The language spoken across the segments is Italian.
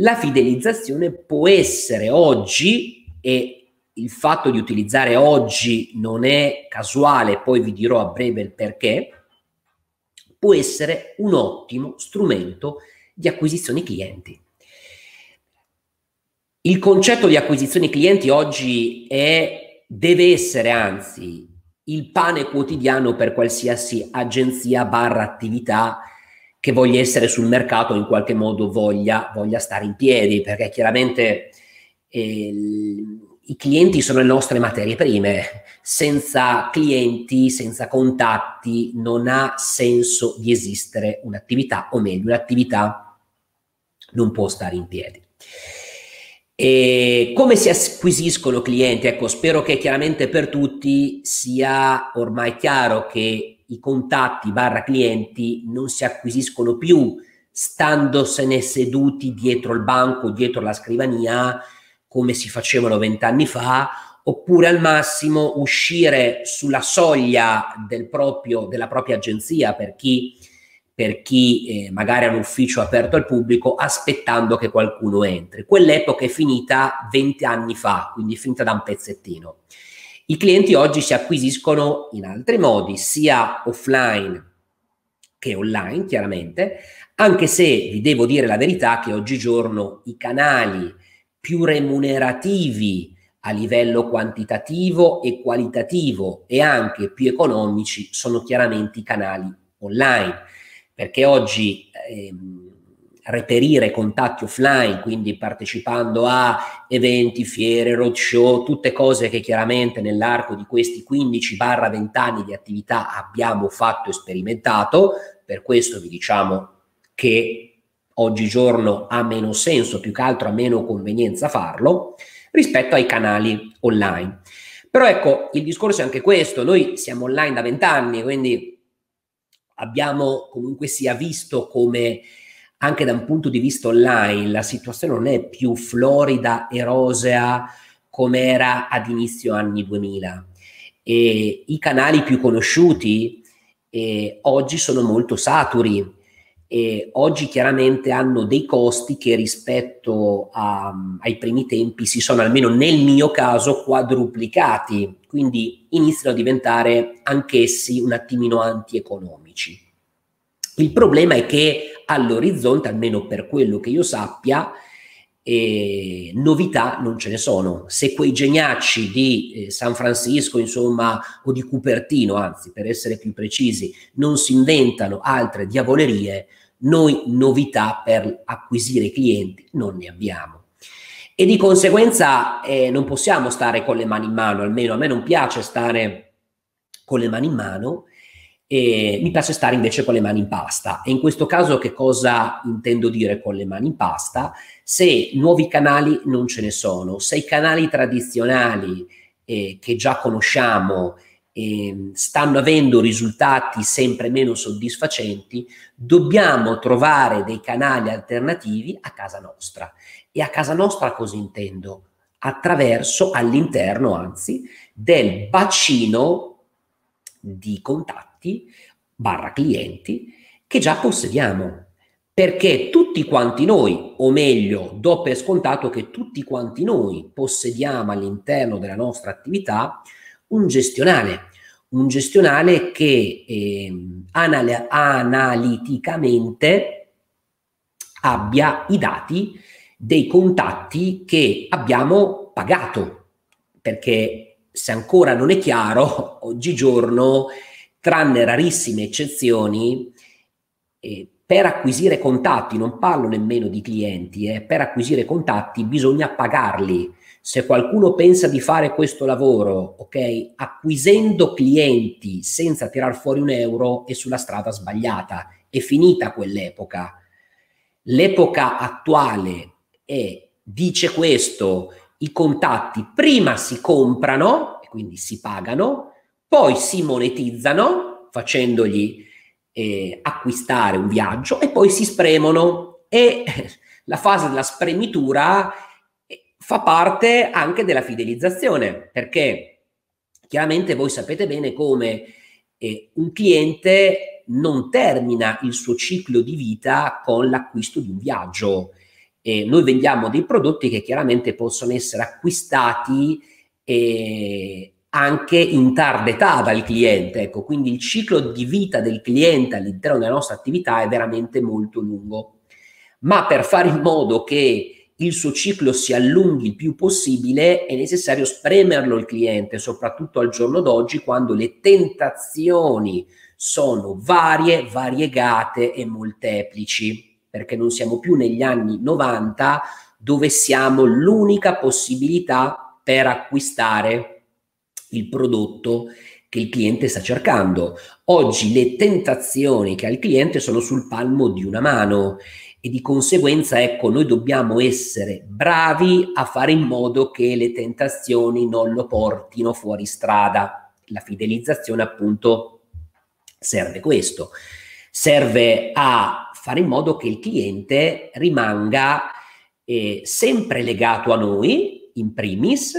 La fidelizzazione può essere oggi, e il fatto di utilizzare oggi non è casuale, poi vi dirò a breve il perché, può essere un ottimo strumento di acquisizione clienti. Il concetto di acquisizione clienti oggi è, deve essere anzi il pane quotidiano per qualsiasi agenzia barra attività che voglia essere sul mercato in qualche modo voglia, voglia stare in piedi, perché chiaramente eh, i clienti sono le nostre materie prime. Senza clienti, senza contatti, non ha senso di esistere un'attività, o meglio, un'attività non può stare in piedi. E come si acquisiscono clienti? Ecco, spero che chiaramente per tutti sia ormai chiaro che i contatti barra clienti non si acquisiscono più standosene seduti dietro il banco, dietro la scrivania, come si facevano vent'anni fa, oppure al massimo uscire sulla soglia del proprio, della propria agenzia per chi, per chi eh, magari ha un ufficio aperto al pubblico aspettando che qualcuno entri. Quell'epoca è finita vent'anni fa, quindi finita da un pezzettino. I clienti oggi si acquisiscono in altri modi, sia offline che online, chiaramente, anche se vi devo dire la verità che oggigiorno i canali più remunerativi a livello quantitativo e qualitativo e anche più economici sono chiaramente i canali online, perché oggi ehm, reperire contatti offline, quindi partecipando a eventi, fiere, roadshow, tutte cose che chiaramente nell'arco di questi 15-20 anni di attività abbiamo fatto e sperimentato, per questo vi diciamo che oggigiorno ha meno senso, più che altro ha meno convenienza farlo, rispetto ai canali online. Però ecco, il discorso è anche questo, noi siamo online da 20 anni, quindi abbiamo comunque sia visto come anche da un punto di vista online la situazione non è più florida e rosea come era ad inizio anni 2000. E I canali più conosciuti eh, oggi sono molto saturi e oggi chiaramente hanno dei costi che rispetto a, ai primi tempi si sono almeno nel mio caso quadruplicati, quindi iniziano a diventare anch'essi un attimino antieconomici. Il problema è che all'orizzonte, almeno per quello che io sappia, eh, novità non ce ne sono. Se quei geniacci di eh, San Francisco, insomma, o di Cupertino, anzi, per essere più precisi, non si inventano altre diavolerie, noi novità per acquisire clienti non ne abbiamo. E di conseguenza eh, non possiamo stare con le mani in mano, almeno a me non piace stare con le mani in mano, e mi piace stare invece con le mani in pasta. E in questo caso che cosa intendo dire con le mani in pasta? Se nuovi canali non ce ne sono, se i canali tradizionali eh, che già conosciamo eh, stanno avendo risultati sempre meno soddisfacenti, dobbiamo trovare dei canali alternativi a casa nostra. E a casa nostra cosa intendo? Attraverso, all'interno anzi, del bacino di contatti contatti barra clienti che già possediamo. Perché tutti quanti noi, o meglio, do per scontato che tutti quanti noi possediamo all'interno della nostra attività un gestionale, un gestionale che eh, anal- analiticamente abbia i dati dei contatti che abbiamo pagato, perché se ancora non è chiaro, oggigiorno tranne rarissime eccezioni, eh, per acquisire contatti, non parlo nemmeno di clienti, eh, per acquisire contatti bisogna pagarli. Se qualcuno pensa di fare questo lavoro, ok, acquisendo clienti senza tirar fuori un euro, è sulla strada sbagliata. È finita quell'epoca. L'epoca attuale è, dice questo, i contatti prima si comprano, e quindi si pagano, poi si monetizzano facendogli eh, acquistare un viaggio e poi si spremono. E la fase della spremitura eh, fa parte anche della fidelizzazione perché chiaramente voi sapete bene come eh, un cliente non termina il suo ciclo di vita con l'acquisto di un viaggio. Eh, noi vendiamo dei prodotti che chiaramente possono essere acquistati eh, anche in tarda età dal cliente. Ecco, quindi il ciclo di vita del cliente all'interno della nostra attività è veramente molto lungo. Ma per fare in modo che il suo ciclo si allunghi il più possibile, è necessario spremerlo il cliente, soprattutto al giorno d'oggi, quando le tentazioni sono varie, variegate e molteplici, perché non siamo più negli anni 90 dove siamo l'unica possibilità per acquistare il prodotto che il cliente sta cercando. Oggi le tentazioni che ha il cliente sono sul palmo di una mano e di conseguenza ecco noi dobbiamo essere bravi a fare in modo che le tentazioni non lo portino fuori strada. La fidelizzazione appunto serve questo, serve a fare in modo che il cliente rimanga eh, sempre legato a noi in primis,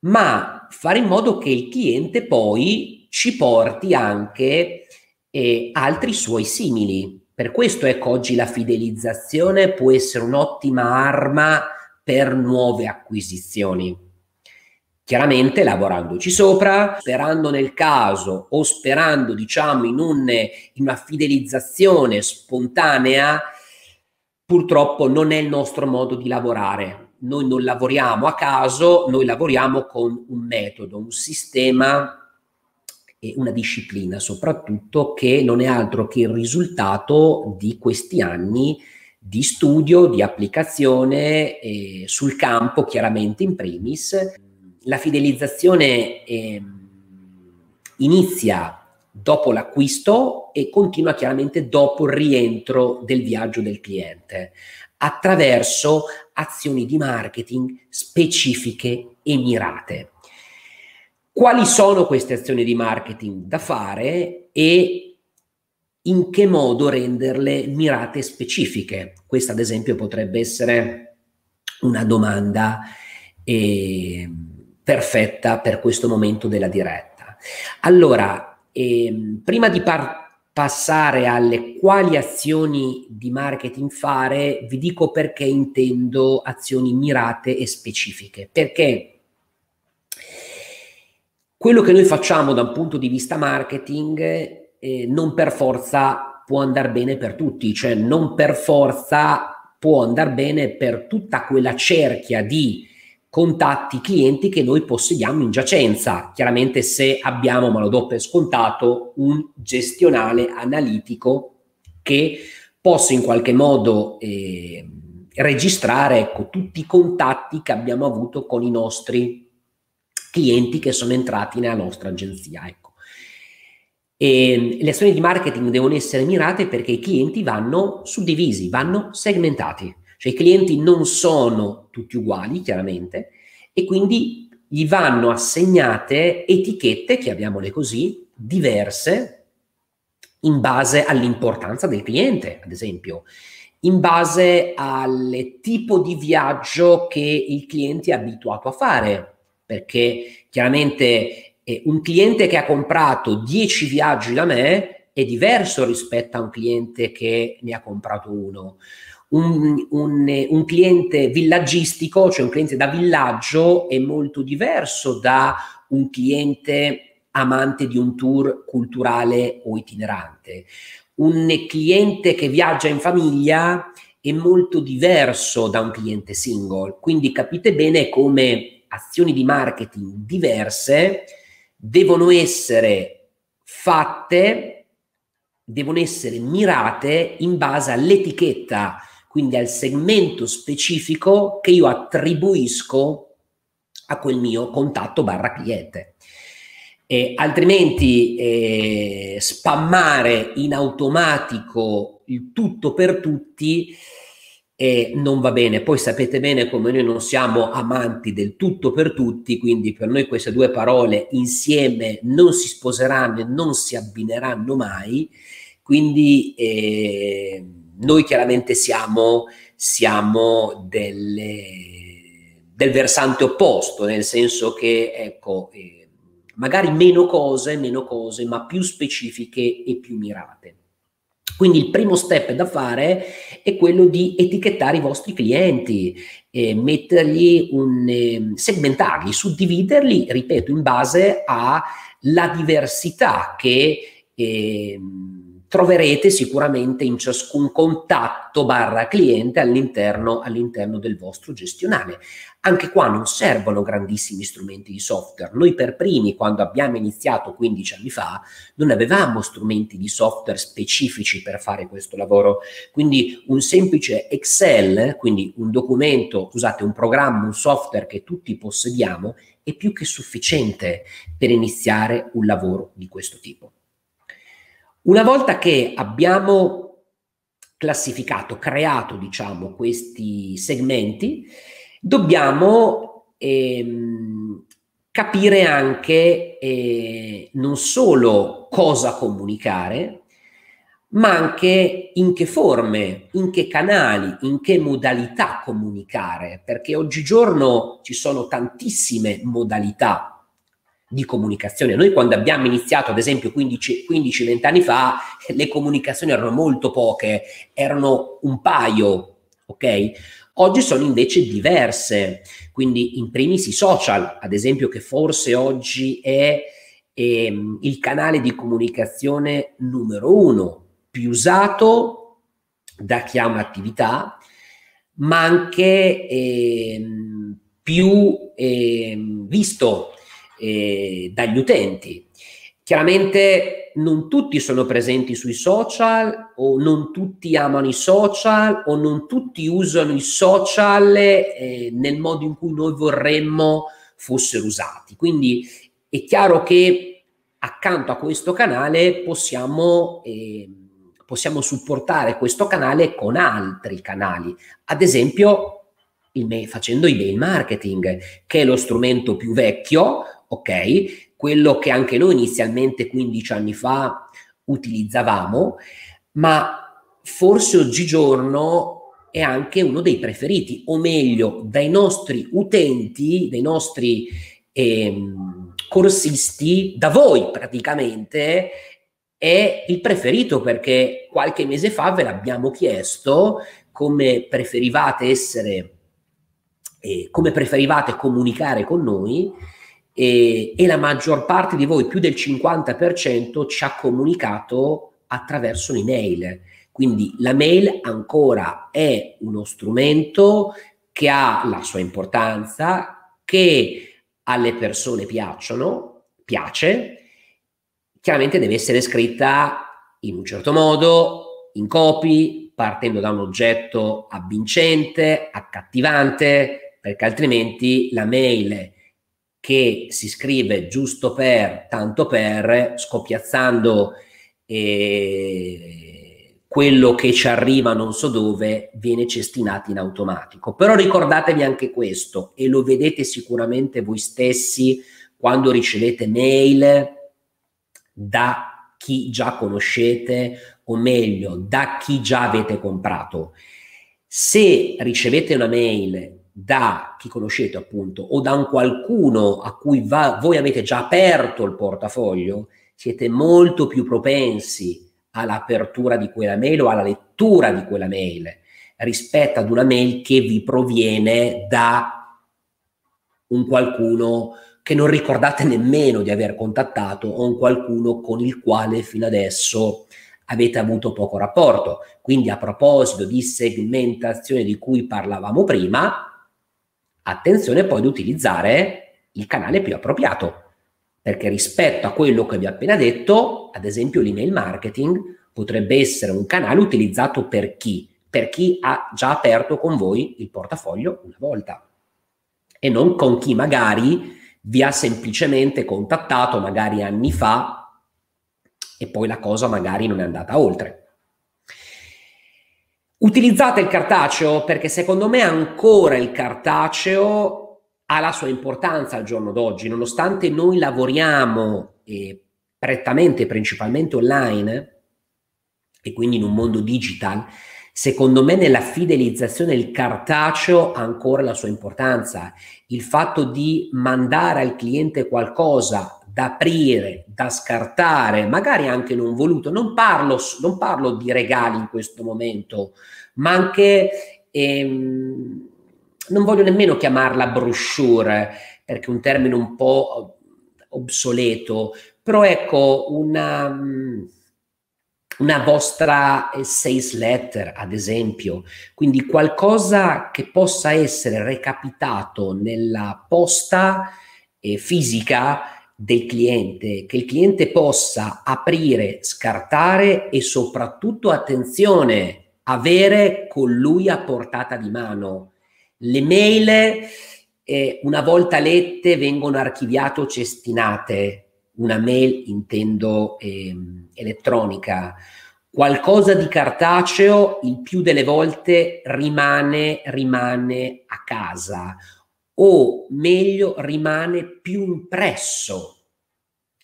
ma fare in modo che il cliente poi ci porti anche eh, altri suoi simili. Per questo ecco oggi la fidelizzazione può essere un'ottima arma per nuove acquisizioni. Chiaramente lavorandoci sopra, sperando nel caso o sperando diciamo in, un, in una fidelizzazione spontanea, purtroppo non è il nostro modo di lavorare noi non lavoriamo a caso, noi lavoriamo con un metodo, un sistema e una disciplina soprattutto che non è altro che il risultato di questi anni di studio, di applicazione eh, sul campo, chiaramente in primis. La fidelizzazione eh, inizia dopo l'acquisto e continua chiaramente dopo il rientro del viaggio del cliente attraverso azioni di marketing specifiche e mirate. Quali sono queste azioni di marketing da fare e in che modo renderle mirate e specifiche? Questa ad esempio potrebbe essere una domanda eh, perfetta per questo momento della diretta. Allora, eh, prima di partire passare alle quali azioni di marketing fare, vi dico perché intendo azioni mirate e specifiche. Perché quello che noi facciamo da un punto di vista marketing eh, non per forza può andare bene per tutti, cioè non per forza può andare bene per tutta quella cerchia di contatti clienti che noi possediamo in giacenza. Chiaramente se abbiamo, ma lo do per scontato, un gestionale analitico che possa in qualche modo eh, registrare ecco, tutti i contatti che abbiamo avuto con i nostri clienti che sono entrati nella nostra agenzia. Ecco. E le azioni di marketing devono essere mirate perché i clienti vanno suddivisi, vanno segmentati. Cioè i clienti non sono tutti uguali, chiaramente, e quindi gli vanno assegnate etichette, chiamiamole così, diverse in base all'importanza del cliente, ad esempio, in base al tipo di viaggio che il cliente è abituato a fare, perché chiaramente eh, un cliente che ha comprato 10 viaggi da me è diverso rispetto a un cliente che ne ha comprato uno un, un, un, cliente villaggistico, cioè un cliente da villaggio, è molto diverso da un cliente amante di un tour culturale o itinerante. Un cliente che viaggia in famiglia è molto diverso da un cliente single, quindi capite bene come azioni di marketing diverse devono essere fatte, devono essere mirate in base all'etichetta quindi al segmento specifico che io attribuisco a quel mio contatto barra cliente. E altrimenti eh, spammare in automatico il tutto per tutti eh, non va bene. Poi sapete bene come noi non siamo amanti del tutto per tutti, quindi per noi queste due parole insieme non si sposeranno e non si abbineranno mai. Quindi eh, noi chiaramente siamo, siamo delle, del versante opposto, nel senso che, ecco, eh, magari meno cose, meno cose, ma più specifiche e più mirate. Quindi il primo step da fare è quello di etichettare i vostri clienti, eh, mettergli un, eh, segmentarli, suddividerli, ripeto, in base alla diversità che eh, troverete sicuramente in ciascun contatto barra cliente all'interno, all'interno del vostro gestionale. Anche qua non servono grandissimi strumenti di software. Noi per primi, quando abbiamo iniziato 15 anni fa, non avevamo strumenti di software specifici per fare questo lavoro. Quindi un semplice Excel, quindi un documento, scusate, un programma, un software che tutti possediamo, è più che sufficiente per iniziare un lavoro di questo tipo. Una volta che abbiamo classificato, creato, diciamo, questi segmenti, dobbiamo ehm, capire anche eh, non solo cosa comunicare, ma anche in che forme, in che canali, in che modalità comunicare, perché oggigiorno ci sono tantissime modalità di comunicazione. Noi quando abbiamo iniziato, ad esempio 15-20 anni fa, le comunicazioni erano molto poche, erano un paio, ok? Oggi sono invece diverse, quindi in primis i social, ad esempio che forse oggi è ehm, il canale di comunicazione numero uno, più usato da chi ha un'attività, ma anche ehm, più ehm, visto eh, dagli utenti. Chiaramente non tutti sono presenti sui social o non tutti amano i social o non tutti usano i social eh, nel modo in cui noi vorremmo fossero usati. Quindi è chiaro che accanto a questo canale possiamo, eh, possiamo supportare questo canale con altri canali, ad esempio mail, facendo email marketing, che è lo strumento più vecchio, ok? Quello che anche noi inizialmente 15 anni fa utilizzavamo, ma forse oggigiorno è anche uno dei preferiti, o meglio, dai nostri utenti, dai nostri ehm, corsisti, da voi praticamente, è il preferito perché qualche mese fa ve l'abbiamo chiesto come preferivate essere, eh, come preferivate comunicare con noi e, e la maggior parte di voi, più del 50%, ci ha comunicato attraverso un'email. Quindi la mail ancora è uno strumento che ha la sua importanza, che alle persone piacciono, piace, chiaramente deve essere scritta in un certo modo, in copy, partendo da un oggetto avvincente, accattivante, perché altrimenti la mail che si scrive giusto per, tanto per, scoppiazzando eh, quello che ci arriva non so dove, viene cestinato in automatico. Però ricordatevi anche questo, e lo vedete sicuramente voi stessi quando ricevete mail da chi già conoscete, o meglio, da chi già avete comprato. Se ricevete una mail da chi conoscete appunto o da un qualcuno a cui va, voi avete già aperto il portafoglio, siete molto più propensi all'apertura di quella mail o alla lettura di quella mail rispetto ad una mail che vi proviene da un qualcuno che non ricordate nemmeno di aver contattato o un qualcuno con il quale fino adesso avete avuto poco rapporto. Quindi a proposito di segmentazione di cui parlavamo prima, attenzione poi ad utilizzare il canale più appropriato, perché rispetto a quello che vi ho appena detto, ad esempio l'email marketing potrebbe essere un canale utilizzato per chi? Per chi ha già aperto con voi il portafoglio una volta e non con chi magari vi ha semplicemente contattato magari anni fa e poi la cosa magari non è andata oltre. Utilizzate il cartaceo perché secondo me ancora il cartaceo ha la sua importanza al giorno d'oggi, nonostante noi lavoriamo eh, prettamente, principalmente online e quindi in un mondo digital, secondo me nella fidelizzazione il cartaceo ha ancora la sua importanza. Il fatto di mandare al cliente qualcosa da aprire, da scartare, magari anche non voluto. Non parlo, non parlo di regali in questo momento, ma anche, ehm, non voglio nemmeno chiamarla brochure, perché è un termine un po' obsoleto, però ecco una, una vostra sales letter, ad esempio, quindi qualcosa che possa essere recapitato nella posta eh, fisica del cliente, che il cliente possa aprire, scartare e soprattutto, attenzione, avere con lui a portata di mano. Le mail, eh, una volta lette, vengono archiviate o cestinate. Una mail intendo eh, elettronica. Qualcosa di cartaceo il più delle volte rimane, rimane a casa o meglio rimane più impresso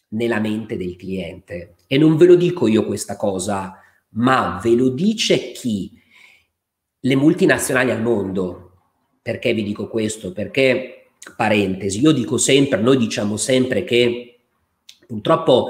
nella mente del cliente. E non ve lo dico io questa cosa, ma ve lo dice chi? Le multinazionali al mondo. Perché vi dico questo? Perché, parentesi, io dico sempre, noi diciamo sempre che purtroppo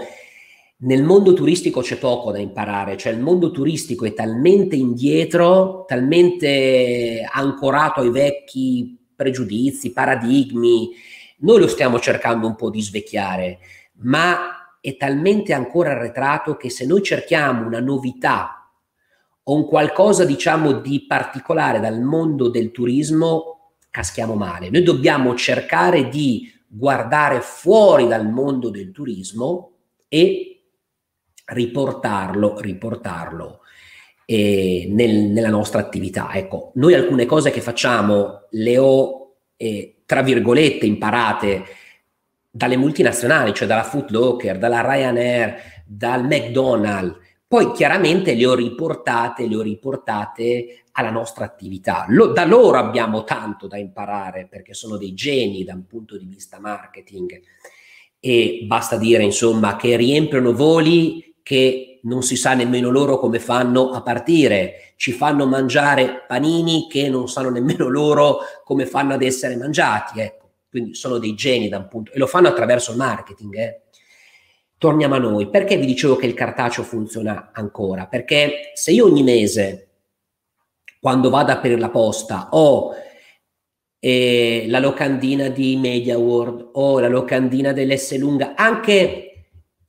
nel mondo turistico c'è poco da imparare, cioè il mondo turistico è talmente indietro, talmente ancorato ai vecchi pregiudizi, paradigmi. Noi lo stiamo cercando un po' di svecchiare, ma è talmente ancora arretrato che se noi cerchiamo una novità o un qualcosa, diciamo, di particolare dal mondo del turismo, caschiamo male. Noi dobbiamo cercare di guardare fuori dal mondo del turismo e riportarlo, riportarlo nel, nella nostra attività. Ecco, noi alcune cose che facciamo le ho, eh, tra virgolette, imparate dalle multinazionali, cioè dalla Footlocker, dalla Ryanair, dal McDonald's, poi chiaramente le ho riportate, le ho riportate alla nostra attività. Lo, da loro abbiamo tanto da imparare perché sono dei geni da un punto di vista marketing e basta dire insomma che riempiono voli che non si sa nemmeno loro come fanno a partire, ci fanno mangiare panini che non sanno nemmeno loro come fanno ad essere mangiati, ecco. Quindi sono dei geni da un punto e lo fanno attraverso il marketing, eh. Torniamo a noi. Perché vi dicevo che il cartaceo funziona ancora? Perché se io ogni mese, quando vado per la posta, ho eh, la locandina di Media World o la locandina dell'S lunga, anche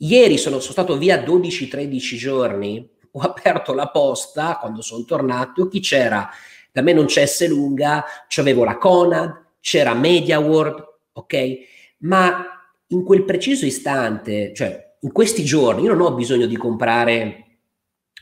Ieri sono, sono stato via 12-13 giorni, ho aperto la posta quando sono tornato, chi c'era? Da me non c'è S lunga, c'avevo la Conad, c'era Media World, ok? Ma in quel preciso istante, cioè in questi giorni, io non ho bisogno di comprare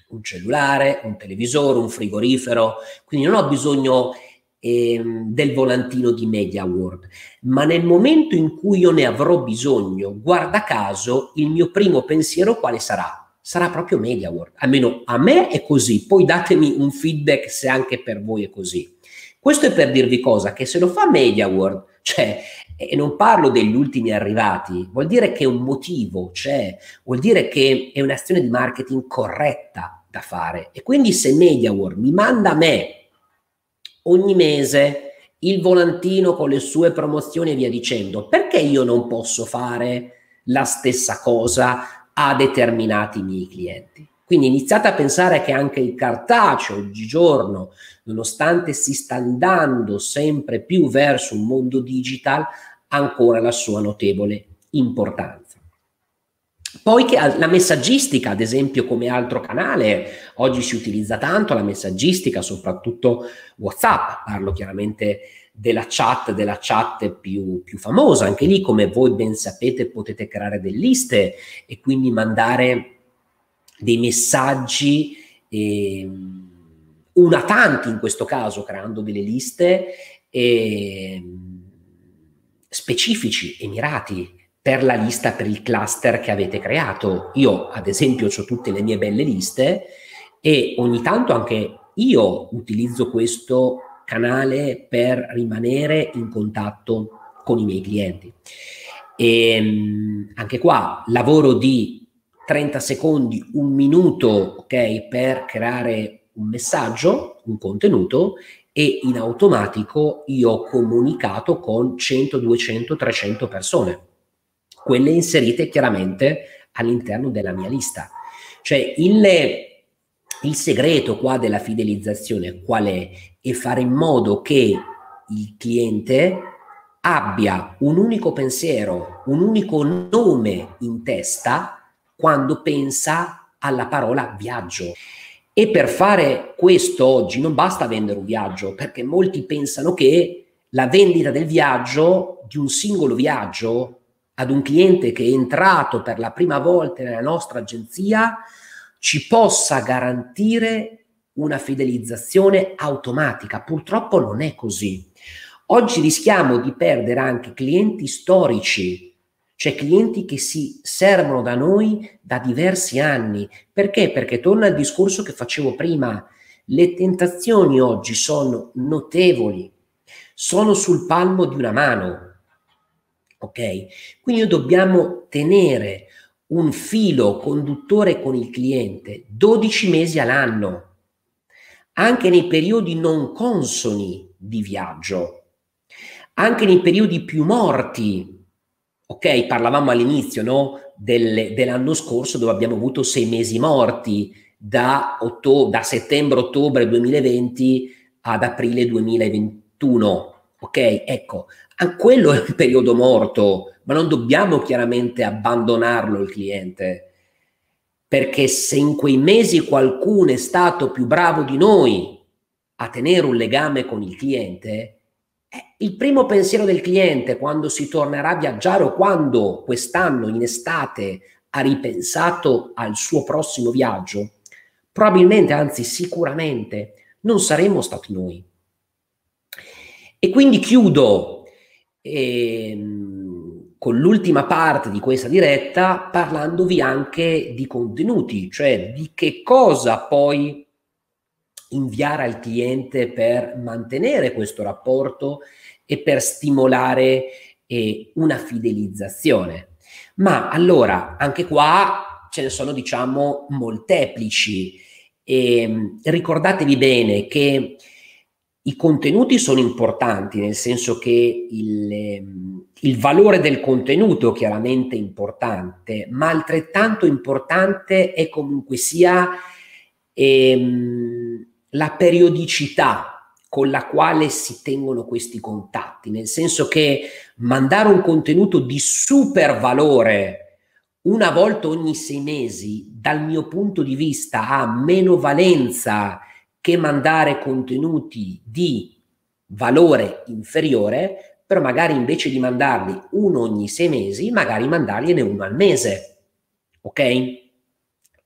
un cellulare, un televisore, un frigorifero, quindi non ho bisogno ehm, del volantino di Media World, ma nel momento in cui io ne avrò bisogno, guarda caso, il mio primo pensiero quale sarà? Sarà proprio Media World, almeno a me è così, poi datemi un feedback se anche per voi è così. Questo è per dirvi cosa, che se lo fa Media World, cioè, e non parlo degli ultimi arrivati, vuol dire che un motivo c'è, vuol dire che è un'azione di marketing corretta da fare. E quindi se Media World mi manda a me ogni mese il volantino con le sue promozioni e via dicendo, perché io non posso fare la stessa cosa a determinati miei clienti? Quindi iniziate a pensare che anche il cartaceo oggigiorno, nonostante si sta andando sempre più verso un mondo digital, ha ancora la sua notevole importanza. Poi che la messaggistica, ad esempio, come altro canale, oggi si utilizza tanto la messaggistica, soprattutto WhatsApp, parlo chiaramente della chat, della chat più, più famosa, anche lì come voi ben sapete potete creare delle liste e quindi mandare dei messaggi, eh, una tanti in questo caso, creando delle liste eh, specifici e mirati per la lista, per il cluster che avete creato. Io, ad esempio, ho tutte le mie belle liste e ogni tanto anche io utilizzo questo canale per rimanere in contatto con i miei clienti. E ehm, anche qua lavoro di 30 secondi, un minuto, ok, per creare un messaggio, un contenuto e in automatico io ho comunicato con 100, 200, 300 persone quelle inserite chiaramente all'interno della mia lista. Cioè il, il segreto qua della fidelizzazione qual è? È fare in modo che il cliente abbia un unico pensiero, un unico nome in testa quando pensa alla parola viaggio. E per fare questo oggi non basta vendere un viaggio, perché molti pensano che la vendita del viaggio, di un singolo viaggio, ad un cliente che è entrato per la prima volta nella nostra agenzia, ci possa garantire una fidelizzazione automatica. Purtroppo non è così. Oggi rischiamo di perdere anche clienti storici, cioè clienti che si servono da noi da diversi anni. Perché? Perché torna al discorso che facevo prima, le tentazioni oggi sono notevoli, sono sul palmo di una mano. Ok? Quindi dobbiamo tenere un filo conduttore con il cliente 12 mesi all'anno, anche nei periodi non consoni di viaggio anche nei periodi più morti. Ok, parlavamo all'inizio no? Del, dell'anno scorso dove abbiamo avuto sei mesi morti da, otto- da settembre-ottobre 2020 ad aprile 2021. Ok, ecco, quello è un periodo morto, ma non dobbiamo chiaramente abbandonarlo il cliente, perché se in quei mesi qualcuno è stato più bravo di noi a tenere un legame con il cliente, il primo pensiero del cliente quando si tornerà a viaggiare o quando quest'anno in estate ha ripensato al suo prossimo viaggio, probabilmente, anzi sicuramente, non saremmo stati noi. E quindi chiudo ehm, con l'ultima parte di questa diretta parlandovi anche di contenuti, cioè di che cosa poi inviare al cliente per mantenere questo rapporto e per stimolare eh, una fidelizzazione. Ma allora, anche qua ce ne sono, diciamo, molteplici. E, ehm, ricordatevi bene che i contenuti sono importanti, nel senso che il, ehm, il valore del contenuto è chiaramente importante, ma altrettanto importante è comunque sia ehm, la periodicità con la quale si tengono questi contatti, nel senso che mandare un contenuto di super valore una volta ogni sei mesi, dal mio punto di vista, ha meno valenza che mandare contenuti di valore inferiore, però magari invece di mandarli uno ogni sei mesi, magari mandargliene uno al mese. Ok?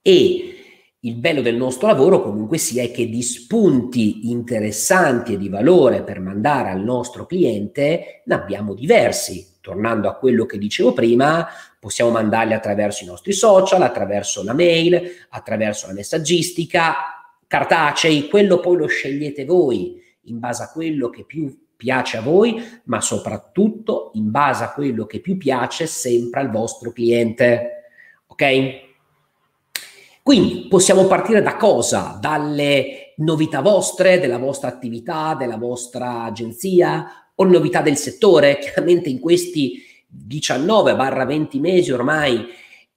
E il bello del nostro lavoro comunque sia è che di spunti interessanti e di valore per mandare al nostro cliente ne abbiamo diversi. Tornando a quello che dicevo prima, possiamo mandarli attraverso i nostri social, attraverso la mail, attraverso la messaggistica, cartacei, quello poi lo scegliete voi in base a quello che più piace a voi, ma soprattutto in base a quello che più piace sempre al vostro cliente. Ok? Quindi possiamo partire da cosa? Dalle novità vostre, della vostra attività, della vostra agenzia o novità del settore. Chiaramente in questi 19-20 mesi ormai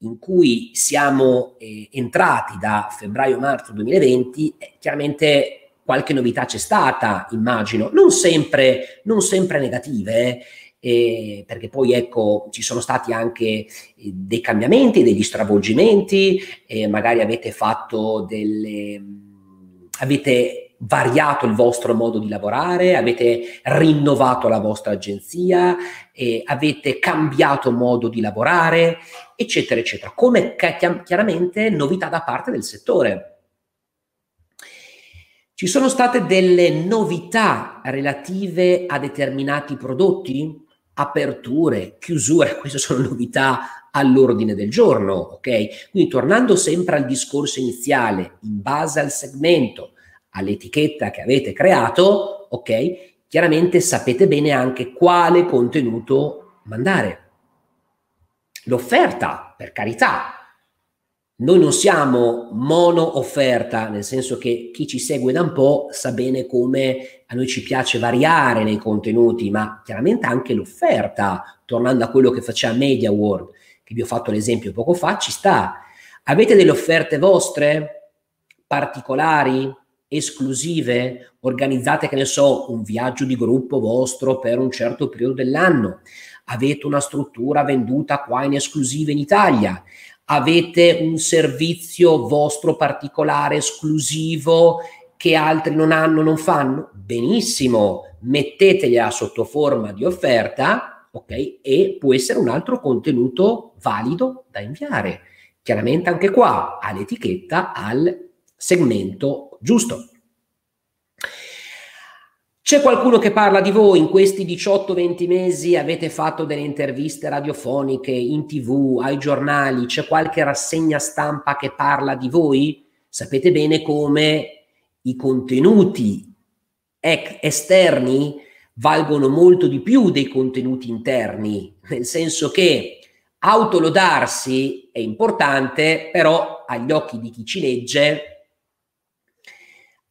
in cui siamo eh, entrati da febbraio-marzo 2020, eh, chiaramente qualche novità c'è stata, immagino, non sempre, non sempre negative, eh perché poi ecco ci sono stati anche eh, dei cambiamenti, degli stravolgimenti, eh, magari avete fatto delle... avete variato il vostro modo di lavorare, avete rinnovato la vostra agenzia, eh, avete cambiato modo di lavorare, eccetera, eccetera, come chiaramente novità da parte del settore. Ci sono state delle novità relative a determinati prodotti? aperture, chiusure, queste sono novità all'ordine del giorno, ok? Quindi tornando sempre al discorso iniziale, in base al segmento, all'etichetta che avete creato, ok? Chiaramente sapete bene anche quale contenuto mandare. L'offerta, per carità, noi non siamo mono offerta, nel senso che chi ci segue da un po' sa bene come a noi ci piace variare nei contenuti, ma chiaramente anche l'offerta, tornando a quello che faceva Media World, che vi ho fatto l'esempio poco fa, ci sta. Avete delle offerte vostre particolari, esclusive, organizzate, che ne so, un viaggio di gruppo vostro per un certo periodo dell'anno. Avete una struttura venduta qua in esclusiva in Italia avete un servizio vostro particolare, esclusivo, che altri non hanno, non fanno? Benissimo, mettetela sotto forma di offerta, ok? E può essere un altro contenuto valido da inviare. Chiaramente anche qua all'etichetta al segmento giusto. C'è qualcuno che parla di voi in questi 18-20 mesi? Avete fatto delle interviste radiofoniche, in tv, ai giornali? C'è qualche rassegna stampa che parla di voi? Sapete bene come i contenuti esterni valgono molto di più dei contenuti interni, nel senso che autolodarsi è importante, però agli occhi di chi ci legge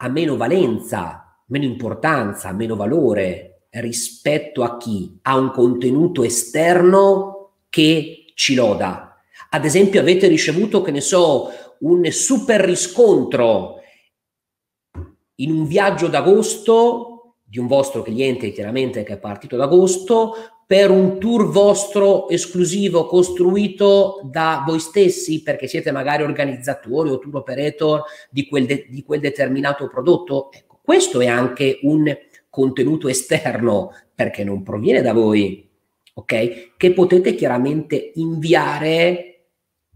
ha meno valenza meno importanza, meno valore rispetto a chi ha un contenuto esterno che ci loda. Ad esempio avete ricevuto, che ne so, un super riscontro in un viaggio d'agosto di un vostro cliente, chiaramente che è partito d'agosto, per un tour vostro esclusivo costruito da voi stessi perché siete magari organizzatori o tour operator di quel, de- di quel determinato prodotto. Ecco questo è anche un contenuto esterno perché non proviene da voi, ok? Che potete chiaramente inviare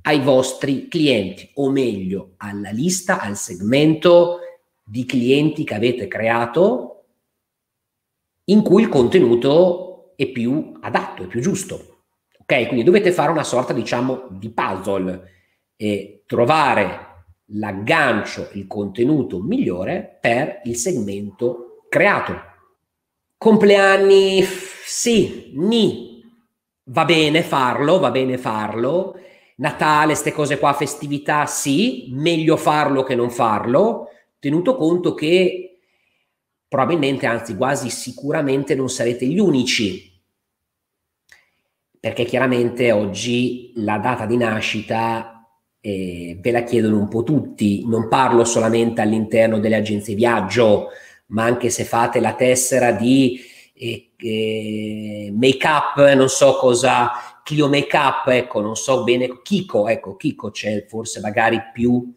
ai vostri clienti, o meglio, alla lista, al segmento di clienti che avete creato in cui il contenuto è più adatto, è più giusto. Ok? Quindi dovete fare una sorta, diciamo, di puzzle e trovare l'aggancio, il contenuto migliore per il segmento creato. Compleanni, sì, ni, va bene farlo, va bene farlo. Natale, queste cose qua, festività, sì, meglio farlo che non farlo, tenuto conto che probabilmente, anzi quasi sicuramente non sarete gli unici, perché chiaramente oggi la data di nascita eh, ve la chiedono un po' tutti, non parlo solamente all'interno delle agenzie viaggio, ma anche se fate la tessera di eh, eh, make up, non so cosa, Clio Make Up, ecco, non so bene, Kiko, ecco, Kiko c'è forse magari più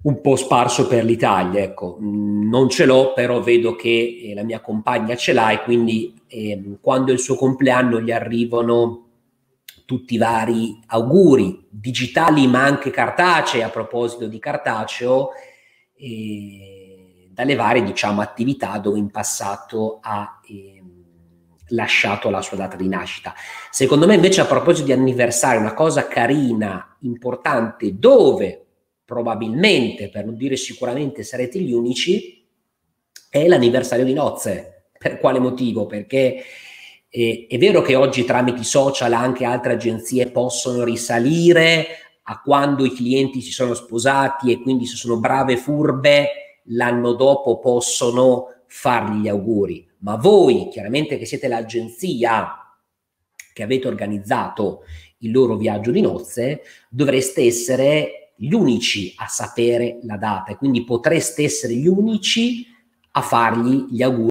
un po' sparso per l'Italia, ecco, non ce l'ho, però vedo che eh, la mia compagna ce l'ha e quindi eh, quando è il suo compleanno gli arrivano tutti i vari auguri digitali ma anche cartacei a proposito di cartaceo eh, dalle varie diciamo attività dove in passato ha eh, lasciato la sua data di nascita. Secondo me invece a proposito di anniversario una cosa carina, importante, dove probabilmente, per non dire sicuramente sarete gli unici, è l'anniversario di nozze. Per quale motivo? Perché e, è vero che oggi tramite i social anche altre agenzie possono risalire a quando i clienti si sono sposati e quindi se sono brave furbe l'anno dopo possono fargli gli auguri. Ma voi, chiaramente che siete l'agenzia che avete organizzato il loro viaggio di nozze, dovreste essere gli unici a sapere la data e quindi potreste essere gli unici a fargli gli auguri